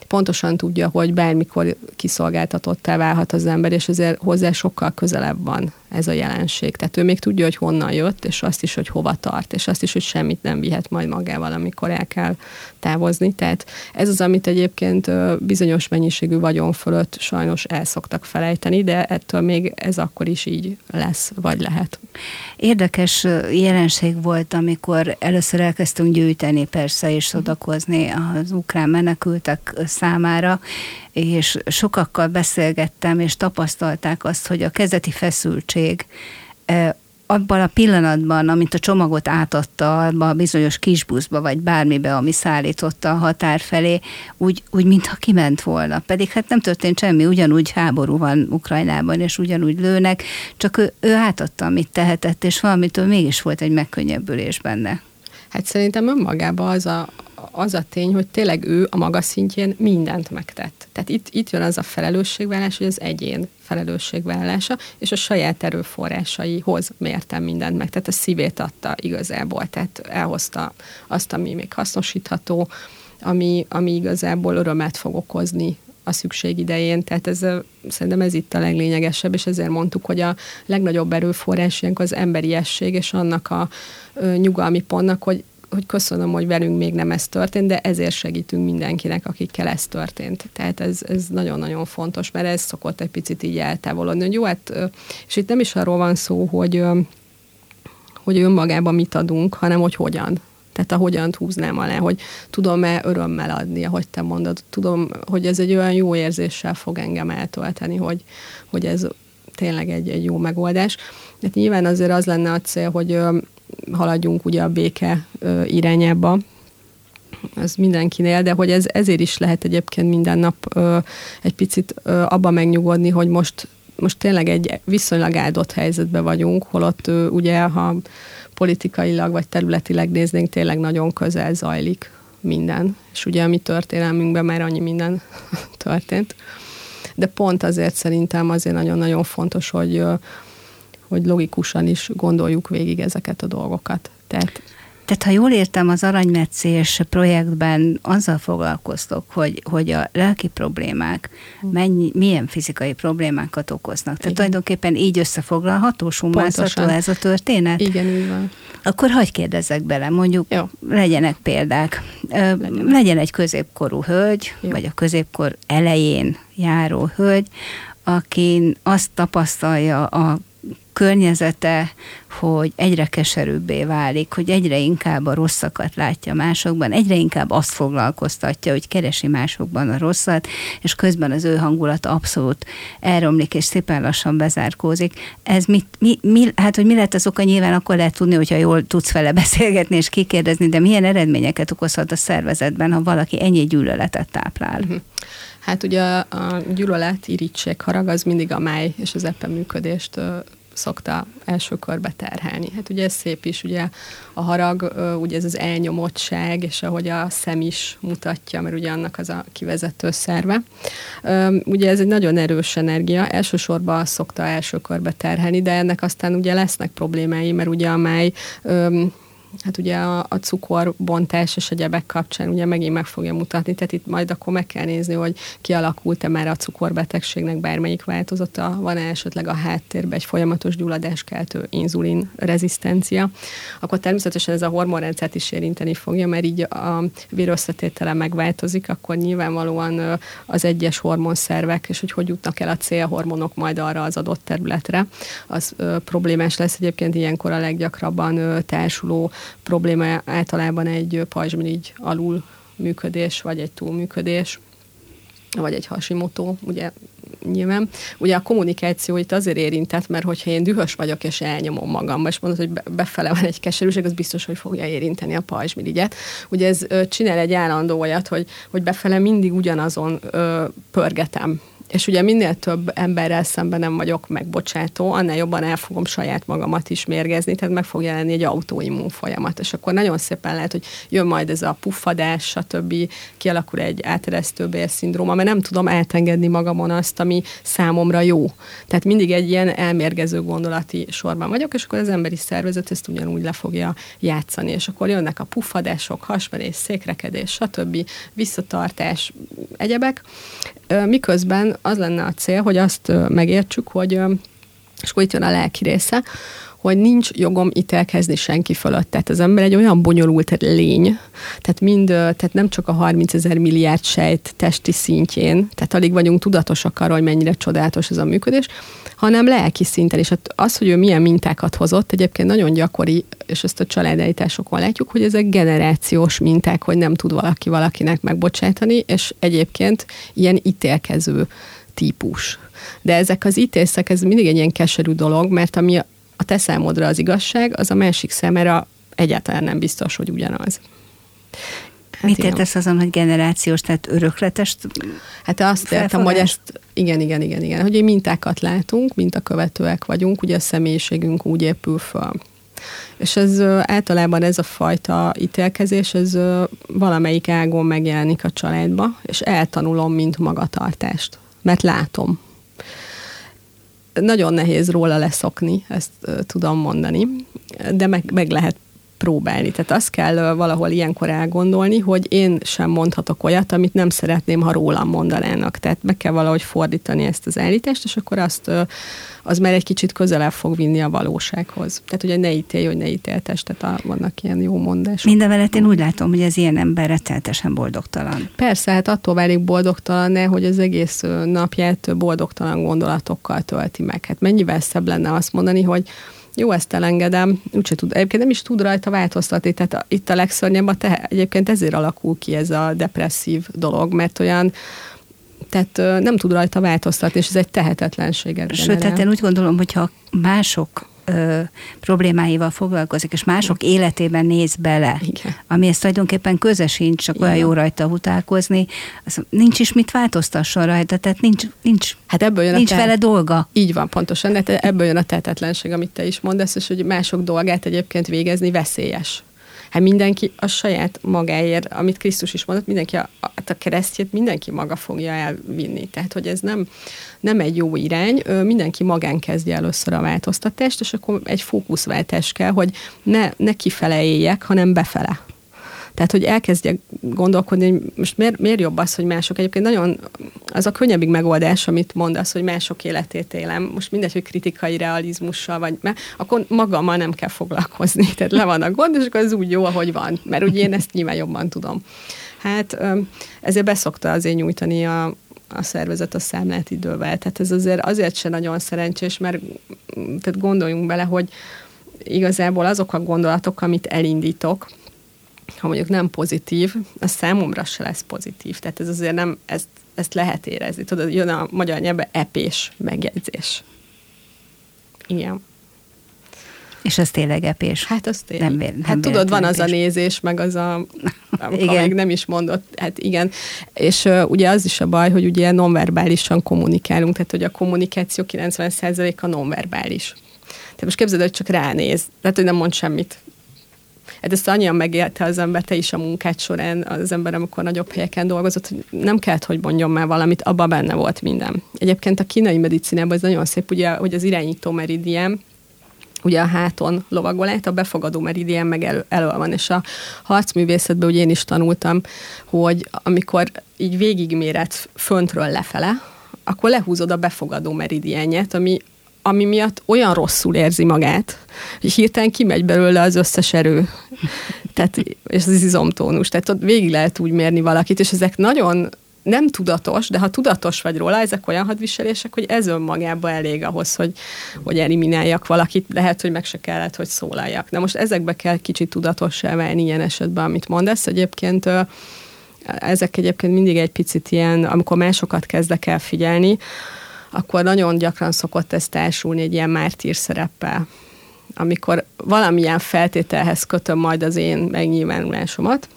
pontosan tudja, hogy bármikor kiszolgáltatottá válhat az ember, és ezért hozzá sokkal közelebb van ez a jelenség. Tehát ő még tudja, hogy honnan jött, és azt is, hogy hova tart, és azt is, hogy semmit nem vihet majd magával, amikor el kell távozni. Tehát ez az, amit egyébként bizonyos mennyiségű vagyon fölött sajnos el szoktak felejteni, de ettől még ez akkor is így lesz, vagy lehet. Érdekes jelenség volt, amikor először elkezdtünk gyűjteni persze, és szodakozni az ukrán menekültek számára, és sokakkal beszélgettem, és tapasztalták azt, hogy a kezdeti feszültség abban a pillanatban, amint a csomagot átadta abba a bizonyos kisbuszba, vagy bármibe, ami szállította a határ felé, úgy, úgy mintha kiment volna. Pedig hát nem történt semmi, ugyanúgy háború van Ukrajnában, és ugyanúgy lőnek, csak ő, ő átadta, amit tehetett, és valamitől mégis volt egy megkönnyebbülés benne. Hát szerintem önmagában az a, az a tény, hogy tényleg ő a maga szintjén mindent megtett. Tehát itt, itt jön az a felelősségvállás, hogy az egyén felelősségvállása, és a saját erőforrásaihoz mértem mindent meg. Tehát a szívét adta igazából, tehát elhozta azt, ami még hasznosítható, ami, ami igazából örömet fog okozni a szükség idején. Tehát ez, szerintem ez itt a leglényegesebb, és ezért mondtuk, hogy a legnagyobb erőforrás az emberiesség, és annak a ö, nyugalmi pontnak, hogy hogy köszönöm, hogy velünk még nem ez történt, de ezért segítünk mindenkinek, akikkel ez történt. Tehát ez, ez nagyon-nagyon fontos, mert ez szokott egy picit így eltávolodni. Hogy jó, hát, és itt nem is arról van szó, hogy, hogy önmagában mit adunk, hanem hogy hogyan. Tehát a hogyan húznám alá, hogy tudom-e örömmel adni, ahogy te mondod. Tudom, hogy ez egy olyan jó érzéssel fog engem eltölteni, hogy, hogy ez tényleg egy, egy jó megoldás. Hát nyilván azért az lenne a cél, hogy haladjunk ugye a béke irányába, ez mindenkinél, de hogy ez ezért is lehet egyébként minden nap egy picit abba megnyugodni, hogy most most tényleg egy viszonylag áldott helyzetben vagyunk, holott ö, ugye, ha politikailag vagy területileg néznénk, tényleg nagyon közel zajlik minden. És ugye a mi történelmünkben már annyi minden *laughs* történt. De pont azért szerintem azért nagyon-nagyon fontos, hogy, hogy logikusan is gondoljuk végig ezeket a dolgokat. Tehát tehát ha jól értem, az aranymetszés projektben azzal foglalkoztok, hogy, hogy a lelki problémák mennyi, milyen fizikai problémákat okoznak. Tehát Igen. tulajdonképpen így összefoglalható, summázható ez a történet? Igen, így van. Akkor hagyj kérdezzek bele, mondjuk Jó. legyenek példák. Legyen. legyen egy középkorú hölgy, Jó. vagy a középkor elején járó hölgy, akin azt tapasztalja a környezete, hogy egyre keserűbbé válik, hogy egyre inkább a rosszakat látja másokban, egyre inkább azt foglalkoztatja, hogy keresi másokban a rosszat, és közben az ő hangulata abszolút elromlik, és szépen lassan bezárkózik. Ez mit, mi, mi, hát, hogy mi lett az oka, nyilván akkor lehet tudni, hogyha jól tudsz vele beszélgetni és kikérdezni, de milyen eredményeket okozhat a szervezetben, ha valaki ennyi gyűlöletet táplál? Mhm. Hát ugye a gyűlölet, irítség, harag az mindig a máj és az epe működést szokta első körbe terhelni. Hát ugye ez szép is, ugye a harag, ugye ez az elnyomottság, és ahogy a szem is mutatja, mert ugye annak az a kivezető szerve. Ugye ez egy nagyon erős energia, elsősorban szokta első körbe terhelni, de ennek aztán ugye lesznek problémái, mert ugye a máj hát ugye a, a cukorbontás és egyebek kapcsán ugye megint meg fogja mutatni, tehát itt majd akkor meg kell nézni, hogy kialakult-e már a cukorbetegségnek bármelyik változata, van-e esetleg a háttérben egy folyamatos gyulladáskeltő inzulin rezisztencia, akkor természetesen ez a hormonrendszert is érinteni fogja, mert így a vérösszetétele megváltozik, akkor nyilvánvalóan az egyes hormonszervek, és hogy hogy jutnak el a célhormonok majd arra az adott területre, az problémás lesz egyébként ilyenkor a leggyakrabban társuló probléma általában egy pajzsmirigy alul működés, vagy egy túlműködés, vagy egy hasimotó, ugye nyilván. Ugye a kommunikáció itt azért érintett, mert hogyha én dühös vagyok, és elnyomom magam, és mondod, hogy befele van egy keserűség, az biztos, hogy fogja érinteni a pajzsmirigyet. Ugye ez csinál egy állandó olyat, hogy, hogy befele mindig ugyanazon ö, pörgetem és ugye minél több emberrel szemben nem vagyok megbocsátó, annál jobban el fogom saját magamat is mérgezni, tehát meg fog jelenni egy autóimmun folyamat, és akkor nagyon szépen lehet, hogy jön majd ez a puffadás, stb. kialakul egy áteresztő bélszindróma, mert nem tudom átengedni magamon azt, ami számomra jó. Tehát mindig egy ilyen elmérgező gondolati sorban vagyok, és akkor az emberi szervezet ezt ugyanúgy le fogja játszani, és akkor jönnek a puffadások, hasmenés, székrekedés, stb. visszatartás, egyebek, miközben az lenne a cél, hogy azt megértsük, hogy és akkor itt jön a lelki része, hogy nincs jogom ítélkezni senki fölött. Tehát az ember egy olyan bonyolult lény, tehát, mind, tehát nem csak a 30 ezer milliárd sejt testi szintjén, tehát alig vagyunk tudatosak arról, hogy mennyire csodálatos ez a működés, hanem lelki szinten. És hát az, hogy ő milyen mintákat hozott, egyébként nagyon gyakori, és ezt a családállításokon látjuk, hogy ezek generációs minták, hogy nem tud valaki valakinek megbocsátani, és egyébként ilyen ítélkező típus. De ezek az ítészek, ez mindig egy ilyen keserű dolog, mert ami a te számodra az igazság, az a másik számára egyáltalán nem biztos, hogy ugyanaz. Hát Mit értesz azon, hogy generációs, tehát örökletes? Hát azt értem, hogy ezt, igen, igen, igen, igen, hogy mintákat látunk, követőek vagyunk, ugye a személyiségünk úgy épül föl. És ez általában ez a fajta ítélkezés, ez valamelyik ágon megjelenik a családba, és eltanulom, mint magatartást, mert látom. Nagyon nehéz róla leszokni, ezt tudom mondani, de meg, meg lehet próbálni. Tehát azt kell valahol ilyenkor elgondolni, hogy én sem mondhatok olyat, amit nem szeretném, ha rólam mondanának. Tehát meg kell valahogy fordítani ezt az állítást, és akkor azt az már egy kicsit közelebb fog vinni a valósághoz. Tehát ugye ne ítélj, hogy ne ítéltes, tehát vannak ilyen jó mondások. Mindenvelet én úgy látom, hogy az ilyen ember retteltesen boldogtalan. Persze, hát attól válik boldogtalan, hogy az egész napját boldogtalan gondolatokkal tölti meg. Hát mennyivel szebb lenne azt mondani, hogy jó, ezt elengedem, úgyse tud, egyébként nem is tud rajta változtatni, tehát itt a legszörnyebb a te, egyébként ezért alakul ki ez a depresszív dolog, mert olyan tehát nem tud rajta változtatni, és ez egy tehetetlenséget Sőt, tehát én úgy gondolom, hogyha mások ö, problémáival foglalkozik, és mások életében néz bele, Igen. ami ezt tulajdonképpen köze sincs, csak Igen. olyan jó rajta utálkozni, az nincs is mit változtasson rajta, tehát nincs, nincs, hát ebből jön nincs a te... vele dolga. Így van, pontosan, de ebből jön a tehetetlenség, amit te is mondasz, és hogy mások dolgát egyébként végezni veszélyes. Hát mindenki a saját magáért, amit Krisztus is mondott, mindenki a, a, a keresztjét mindenki maga fogja elvinni. Tehát, hogy ez nem, nem egy jó irány, mindenki magán kezdje először a változtatást, és akkor egy fókuszváltás kell, hogy ne, ne kifele éljek, hanem befele. Tehát, hogy elkezdjek gondolkodni, hogy most miért, miért jobb az, hogy mások egyébként nagyon, az a könnyebbik megoldás, amit mondasz, hogy mások életét élem, most mindegy, hogy kritikai realizmussal, vagy mert akkor magammal nem kell foglalkozni, *laughs* tehát le van a gond, és akkor az úgy jó, ahogy van, mert ugye én ezt nyilván jobban tudom. Hát ezért beszokta azért nyújtani a, a szervezet a számlát idővel. Tehát ez azért azért se nagyon szerencsés, mert tehát gondoljunk bele, hogy igazából azok a gondolatok, amit elindítok, ha mondjuk nem pozitív, az számomra se lesz pozitív. Tehát ez azért nem, ezt, ezt lehet érezni. Tudod, jön a magyar nyelvbe epés megjegyzés. Igen. És az tényleg epés. Hát az tényleg. Nem, nem hát tudod, van az a nézés, meg az a, *laughs* igen. még nem is mondott, hát igen. És uh, ugye az is a baj, hogy ugye nonverbálisan kommunikálunk, tehát hogy a kommunikáció 90%-a nonverbális. Tehát most képzeld, hogy csak ránéz, tehát hogy nem mond semmit. Hát ezt annyian megélte az ember, te is a munkát során az ember, amikor nagyobb helyeken dolgozott, hogy nem kellett, hogy mondjon már valamit, abban benne volt minden. Egyébként a kínai medicinában ez nagyon szép, ugye, hogy az irányító meridien, ugye a háton lovagol át, a befogadó meridien meg elő, elő van, és a harcművészetben ugye én is tanultam, hogy amikor így végigméret föntről lefele, akkor lehúzod a befogadó meridienjet, ami ami miatt olyan rosszul érzi magát, hogy hirtelen kimegy belőle az összes erő. Tehát, és az izomtónus. Tehát ott végig lehet úgy mérni valakit, és ezek nagyon nem tudatos, de ha tudatos vagy róla, ezek olyan hadviselések, hogy ez önmagában elég ahhoz, hogy, hogy elimináljak valakit, lehet, hogy meg se kellett, hogy szólaljak. Na most ezekbe kell kicsit tudatossá válni ilyen esetben, amit mondasz. Egyébként ezek egyébként mindig egy picit ilyen, amikor másokat kezdek el figyelni, akkor nagyon gyakran szokott ez társulni egy ilyen mártír szereppel, amikor valamilyen feltételhez kötöm majd az én megnyilvánulásomat,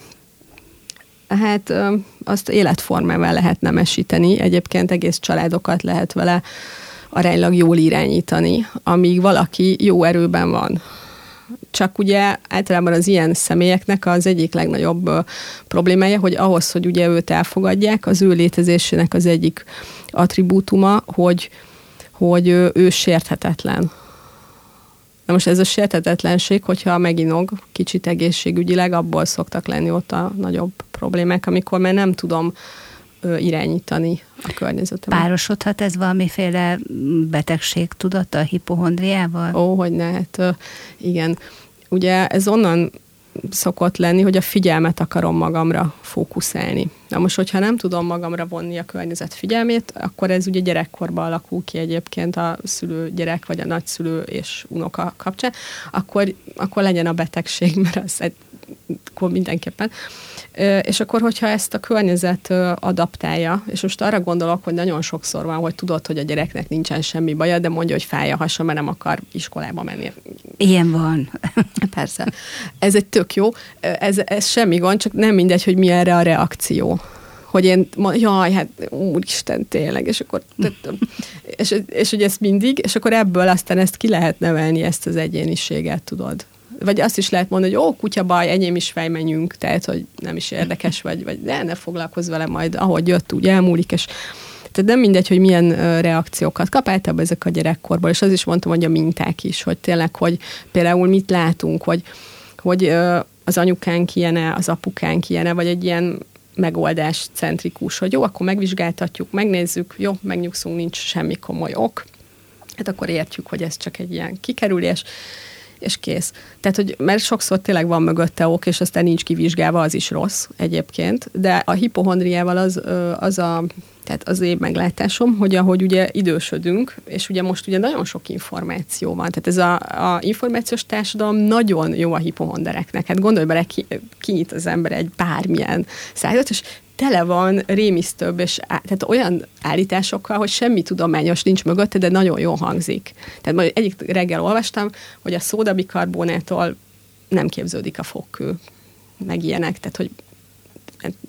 hát azt életformával lehet nemesíteni, egyébként egész családokat lehet vele aránylag jól irányítani, amíg valaki jó erőben van. Csak ugye általában az ilyen személyeknek az egyik legnagyobb problémája, hogy ahhoz, hogy ugye őt elfogadják, az ő létezésének az egyik attribútuma, hogy, hogy ő, sérthetetlen. Na most ez a sértetetlenség, hogyha meginog kicsit egészségügyileg, abból szoktak lenni ott a nagyobb problémák, amikor már nem tudom irányítani a környezetemet. Párosodhat ez valamiféle betegség tudata a hipohondriával? Ó, hogy ne, hát igen. Ugye ez onnan szokott lenni, hogy a figyelmet akarom magamra fókuszálni. Na most, hogyha nem tudom magamra vonni a környezet figyelmét, akkor ez ugye gyerekkorban alakul ki egyébként a szülő gyerek, vagy a nagyszülő és unoka kapcsán, akkor, akkor legyen a betegség, *laughs* mert az akkor mindenképpen. És akkor, hogyha ezt a környezet adaptálja, és most arra gondolok, hogy nagyon sokszor van, hogy tudod, hogy a gyereknek nincsen semmi baja, de mondja, hogy fáj a hasa, mert nem akar iskolába menni. Ilyen van. *laughs* Persze. Ez egy tök jó. Ez, ez semmi gond, csak nem mindegy, hogy mi erre a reakció hogy én, jaj, hát úristen, tényleg, és akkor, *laughs* és, és hogy ezt mindig, és akkor ebből aztán ezt ki lehet nevelni, ezt az egyéniséget, tudod vagy azt is lehet mondani, hogy ó, kutya baj, enyém is fejmenjünk, tehát, hogy nem is érdekes, *laughs* vagy, vagy de ne foglalkozz vele majd, ahogy jött, úgy elmúlik, és tehát nem mindegy, hogy milyen reakciókat kap, általában ezek a gyerekkorból, és az is mondtam, hogy a minták is, hogy tényleg, hogy például mit látunk, hogy, hogy az anyukánk ilyene, az apukánk ilyene, vagy egy ilyen megoldás centrikus, hogy jó, akkor megvizsgáltatjuk, megnézzük, jó, megnyugszunk, nincs semmi komoly ok, hát akkor értjük, hogy ez csak egy ilyen kikerülés, és kész. Tehát, hogy mert sokszor tényleg van mögötte ok, és aztán nincs kivizsgálva, az is rossz egyébként, de a hipohondriával az, az a tehát az én meglátásom, hogy ahogy ugye idősödünk, és ugye most ugye nagyon sok információ van, tehát ez a, a információs társadalom nagyon jó a hipohondereknek. Hát gondolj bele, ki, kinyit az ember egy bármilyen szájat, és tele van rémisztőbb, és á, tehát olyan állításokkal, hogy semmi tudományos nincs mögötte, de nagyon jól hangzik. Tehát majd egyik reggel olvastam, hogy a szódabikarbonától nem képződik a fogkő, meg ilyenek, tehát hogy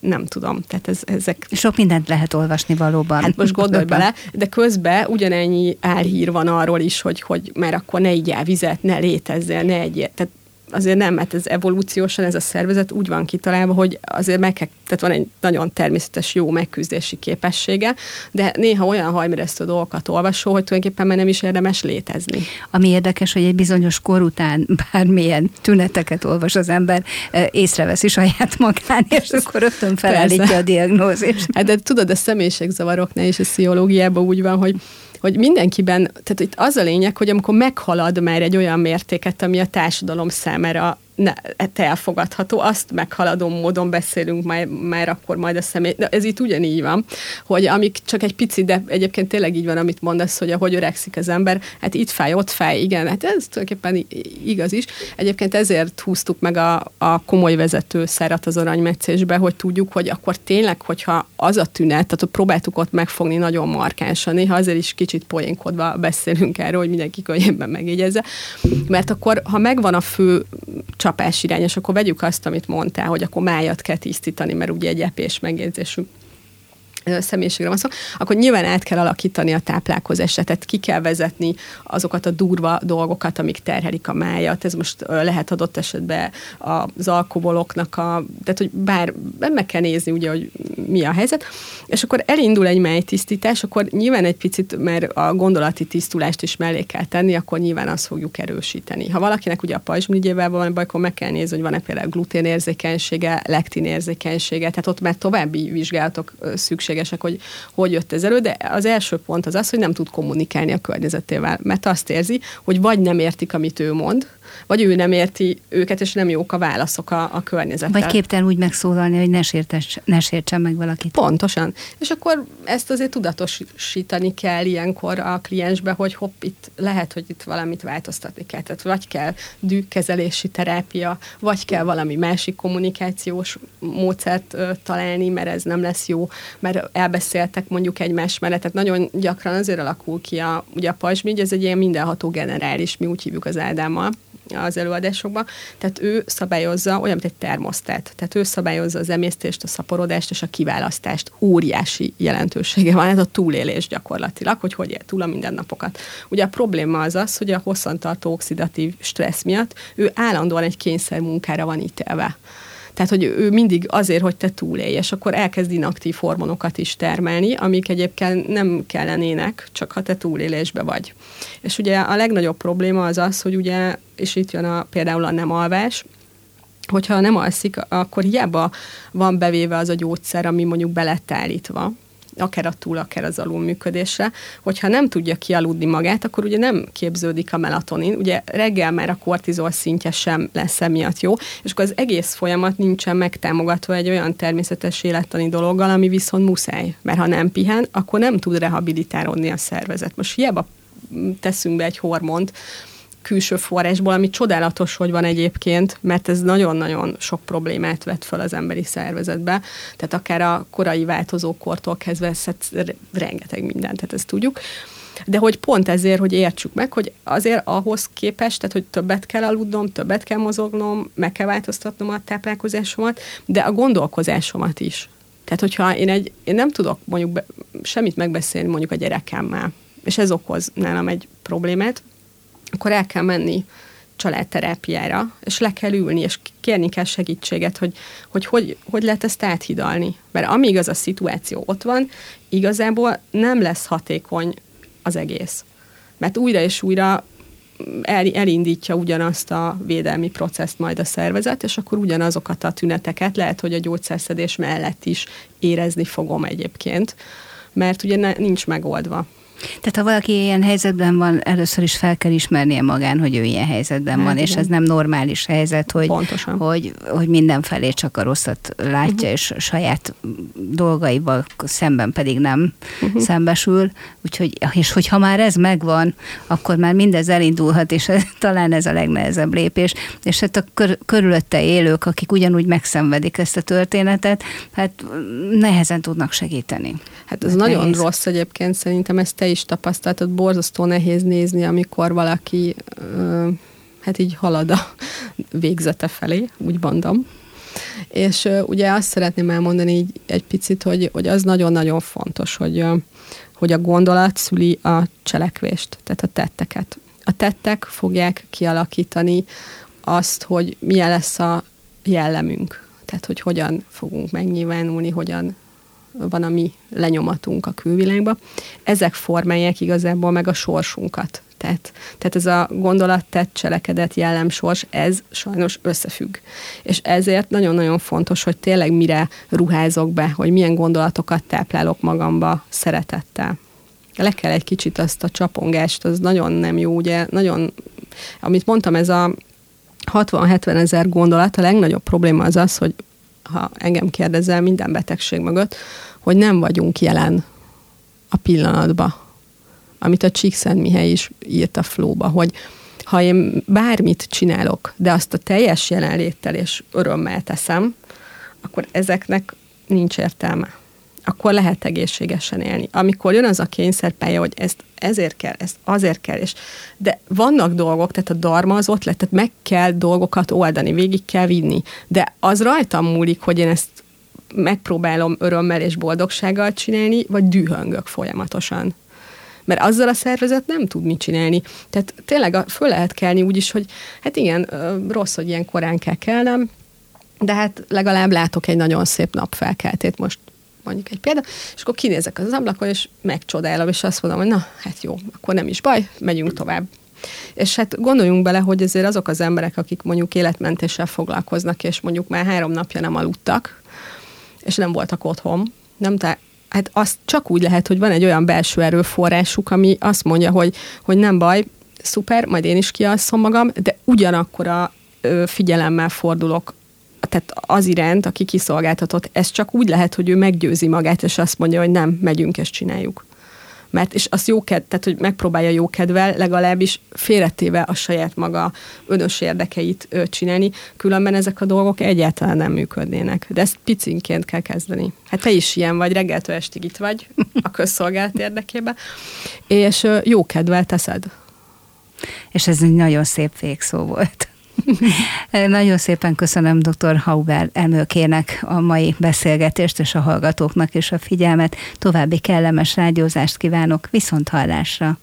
nem tudom, tehát ez, ezek... Sok mindent lehet olvasni valóban. Hát most gondolj bele, de közben ugyanennyi álhír van arról is, hogy, hogy már akkor ne igyál vizet, ne létezzél, ne egyél. Tehát azért nem, mert ez evolúciósan ez a szervezet úgy van kitalálva, hogy azért meg kell, tehát van egy nagyon természetes jó megküzdési képessége, de néha olyan hajmeresztő dolgokat olvasó, hogy tulajdonképpen már nem is érdemes létezni. Ami érdekes, hogy egy bizonyos kor után *laughs* bármilyen tüneteket olvas az ember, észreveszi saját magán, és akkor rögtön felállítja a diagnózist. Hát de tudod, a személyiségzavaroknál és a pszichológiában úgy van, hogy hogy mindenkiben, tehát itt az a lényeg, hogy amikor meghalad már egy olyan mértéket, ami a társadalom számára ne, hát elfogadható, azt meghaladó módon beszélünk már, már akkor majd a személy. De ez itt ugyanígy van, hogy amik csak egy pici, de egyébként tényleg így van, amit mondasz, hogy ahogy öregszik az ember, hát itt fáj, ott fáj, igen, hát ez tulajdonképpen igaz is. Egyébként ezért húztuk meg a, a komoly vezetőszárat az aranymetszésbe, hogy tudjuk, hogy akkor tényleg, hogyha az a tünet, tehát próbáltuk ott megfogni nagyon markánsan, néha azért is kicsit poénkodva beszélünk erről, hogy mindenki könnyebben megjegyezze, mert akkor, ha megvan a fő csapás irány, és akkor vegyük azt, amit mondtál, hogy akkor májat kell tisztítani, mert ugye egy epés megjegyzésünk személyiségre van szó, akkor nyilván át kell alakítani a táplálkozást, tehát ki kell vezetni azokat a durva dolgokat, amik terhelik a májat. Ez most lehet adott esetben az alkoholoknak a, tehát hogy bár meg kell nézni ugye, hogy mi a helyzet, és akkor elindul egy májtisztítás, akkor nyilván egy picit, mert a gondolati tisztulást is mellé kell tenni, akkor nyilván azt fogjuk erősíteni. Ha valakinek ugye a pajzsmirigyével van baj, akkor meg kell nézni, hogy van-e például gluténérzékenysége, lektinérzékenysége, tehát ott már további vizsgálatok szükséges szükségesek, hogy hogy jött ez elő, de az első pont az az, hogy nem tud kommunikálni a környezetével, mert azt érzi, hogy vagy nem értik, amit ő mond, vagy ő nem érti őket, és nem jók a válaszok a, a környezettel. Vagy képtelen úgy megszólalni, hogy ne, sértes, ne sértsen meg valakit. Pontosan. És akkor ezt azért tudatosítani kell ilyenkor a kliensbe, hogy hopp, itt lehet, hogy itt valamit változtatni kell. Tehát vagy kell dűkezelési terápia, vagy kell valami másik kommunikációs módszert ö, találni, mert ez nem lesz jó, mert elbeszéltek mondjuk egymás mellett. Tehát nagyon gyakran azért alakul ki a, ugye a pajzsmigy, ez egy ilyen mindenható generális, mi úgy hívjuk az Ádámmal, az előadásokban. Tehát ő szabályozza, olyan, mint egy termosztát. Tehát ő szabályozza az emésztést, a szaporodást és a kiválasztást. Óriási jelentősége van ez a túlélés gyakorlatilag, hogy hogy él túl a mindennapokat. Ugye a probléma az az, hogy a hosszantartó oxidatív stressz miatt ő állandóan egy kényszer munkára van ítélve. Tehát, hogy ő mindig azért, hogy te túlélj, és akkor elkezd inaktív hormonokat is termelni, amik egyébként nem kellenének, csak ha te túlélésbe vagy. És ugye a legnagyobb probléma az az, hogy ugye, és itt jön a, például a nem alvás, hogyha nem alszik, akkor hiába van bevéve az a gyógyszer, ami mondjuk belett állítva, akár a túl, akár az alul működésre, hogyha nem tudja kialudni magát, akkor ugye nem képződik a melatonin, ugye reggel már a kortizol szintje sem lesz emiatt jó, és akkor az egész folyamat nincsen megtámogatva egy olyan természetes élettani dologgal, ami viszont muszáj, mert ha nem pihen, akkor nem tud rehabilitálódni a szervezet. Most hiába teszünk be egy hormont, külső forrásból, ami csodálatos, hogy van egyébként, mert ez nagyon-nagyon sok problémát vet fel az emberi szervezetbe. Tehát akár a korai változókortól kezdve rengeteg mindent, tehát ezt tudjuk. De hogy pont ezért, hogy értsük meg, hogy azért ahhoz képest, tehát hogy többet kell aludnom, többet kell mozognom, meg kell változtatnom a táplálkozásomat, de a gondolkozásomat is. Tehát, hogyha én, egy, én nem tudok mondjuk be, semmit megbeszélni mondjuk a gyerekemmel, és ez okoz nálam egy problémát, akkor el kell menni családterápiára, és le kell ülni, és kérni kell segítséget, hogy hogy, hogy, hogy lehet ezt áthidalni. Mert amíg az a szituáció ott van, igazából nem lesz hatékony az egész. Mert újra és újra el, elindítja ugyanazt a védelmi processzt majd a szervezet, és akkor ugyanazokat a tüneteket lehet, hogy a gyógyszerszedés mellett is érezni fogom egyébként, mert ugye ne, nincs megoldva. Tehát ha valaki ilyen helyzetben van, először is fel kell ismernie magán, hogy ő ilyen helyzetben hát, van, igen. és ez nem normális helyzet, hogy, hogy, hogy mindenfelé csak a rosszat látja, uh-huh. és saját dolgaival szemben pedig nem uh-huh. szembesül. Úgyhogy, és hogyha már ez megvan, akkor már mindez elindulhat, és ez, talán ez a legnehezebb lépés. És hát a kör, körülötte élők, akik ugyanúgy megszenvedik ezt a történetet, hát nehezen tudnak segíteni. Hát ez hát nagyon nehéz. rossz egyébként, szerintem ezt te is tapasztaltad, borzasztó nehéz nézni, amikor valaki hát így halad a végzete felé, úgy mondom. És ugye azt szeretném elmondani így egy picit, hogy, hogy az nagyon-nagyon fontos, hogy, hogy a gondolat szüli a cselekvést, tehát a tetteket. A tettek fogják kialakítani azt, hogy milyen lesz a jellemünk, tehát hogy hogyan fogunk megnyilvánulni, hogyan van a mi lenyomatunk a külvilágba. Ezek formálják igazából meg a sorsunkat. Tehát, tehát ez a gondolat, tett, cselekedet, jellem, sors, ez sajnos összefügg. És ezért nagyon-nagyon fontos, hogy tényleg mire ruházok be, hogy milyen gondolatokat táplálok magamba szeretettel. Le kell egy kicsit azt a csapongást, az nagyon nem jó, ugye, nagyon, amit mondtam, ez a 60-70 ezer gondolat, a legnagyobb probléma az az, hogy ha engem kérdezel minden betegség mögött, hogy nem vagyunk jelen a pillanatba, amit a Csíkszentmihály is írt a flóba, hogy ha én bármit csinálok, de azt a teljes jelenléttel és örömmel teszem, akkor ezeknek nincs értelme. Akkor lehet egészségesen élni. Amikor jön az a kényszerpálya, hogy ezt ezért kell, ezt azért kell, és de vannak dolgok, tehát a darma az ott lett, tehát meg kell dolgokat oldani, végig kell vinni, de az rajtam múlik, hogy én ezt megpróbálom örömmel és boldogsággal csinálni, vagy dühöngök folyamatosan. Mert azzal a szervezet nem tud mit csinálni. Tehát tényleg föl lehet kelni úgy is, hogy hát igen, rossz, hogy ilyen korán kell kelnem, de hát legalább látok egy nagyon szép napfelkeltét most mondjuk egy példa, és akkor kinézek az ablakon, és megcsodálom, és azt mondom, hogy na, hát jó, akkor nem is baj, megyünk tovább. És hát gondoljunk bele, hogy ezért azok az emberek, akik mondjuk életmentéssel foglalkoznak, és mondjuk már három napja nem aludtak, és nem voltak otthon, nem te, hát az csak úgy lehet, hogy van egy olyan belső erőforrásuk, ami azt mondja, hogy, hogy nem baj, szuper, majd én is kialszom magam, de ugyanakkor a figyelemmel fordulok tehát az iránt, aki kiszolgáltatott, ez csak úgy lehet, hogy ő meggyőzi magát, és azt mondja, hogy nem, megyünk, és csináljuk. Mert, és az jó ked, tehát hogy megpróbálja jó kedvel, legalábbis félretéve a saját maga önös érdekeit ö, csinálni, különben ezek a dolgok egyáltalán nem működnének. De ezt picinként kell kezdeni. Hát te is ilyen vagy, reggeltől estig itt vagy a közszolgálat érdekében, és ö, jó kedvel teszed. És ez egy nagyon szép végszó volt. *laughs* Nagyon szépen köszönöm dr. Hauber Emőkének a mai beszélgetést, és a hallgatóknak is a figyelmet. További kellemes rádiózást kívánok, viszont hallásra!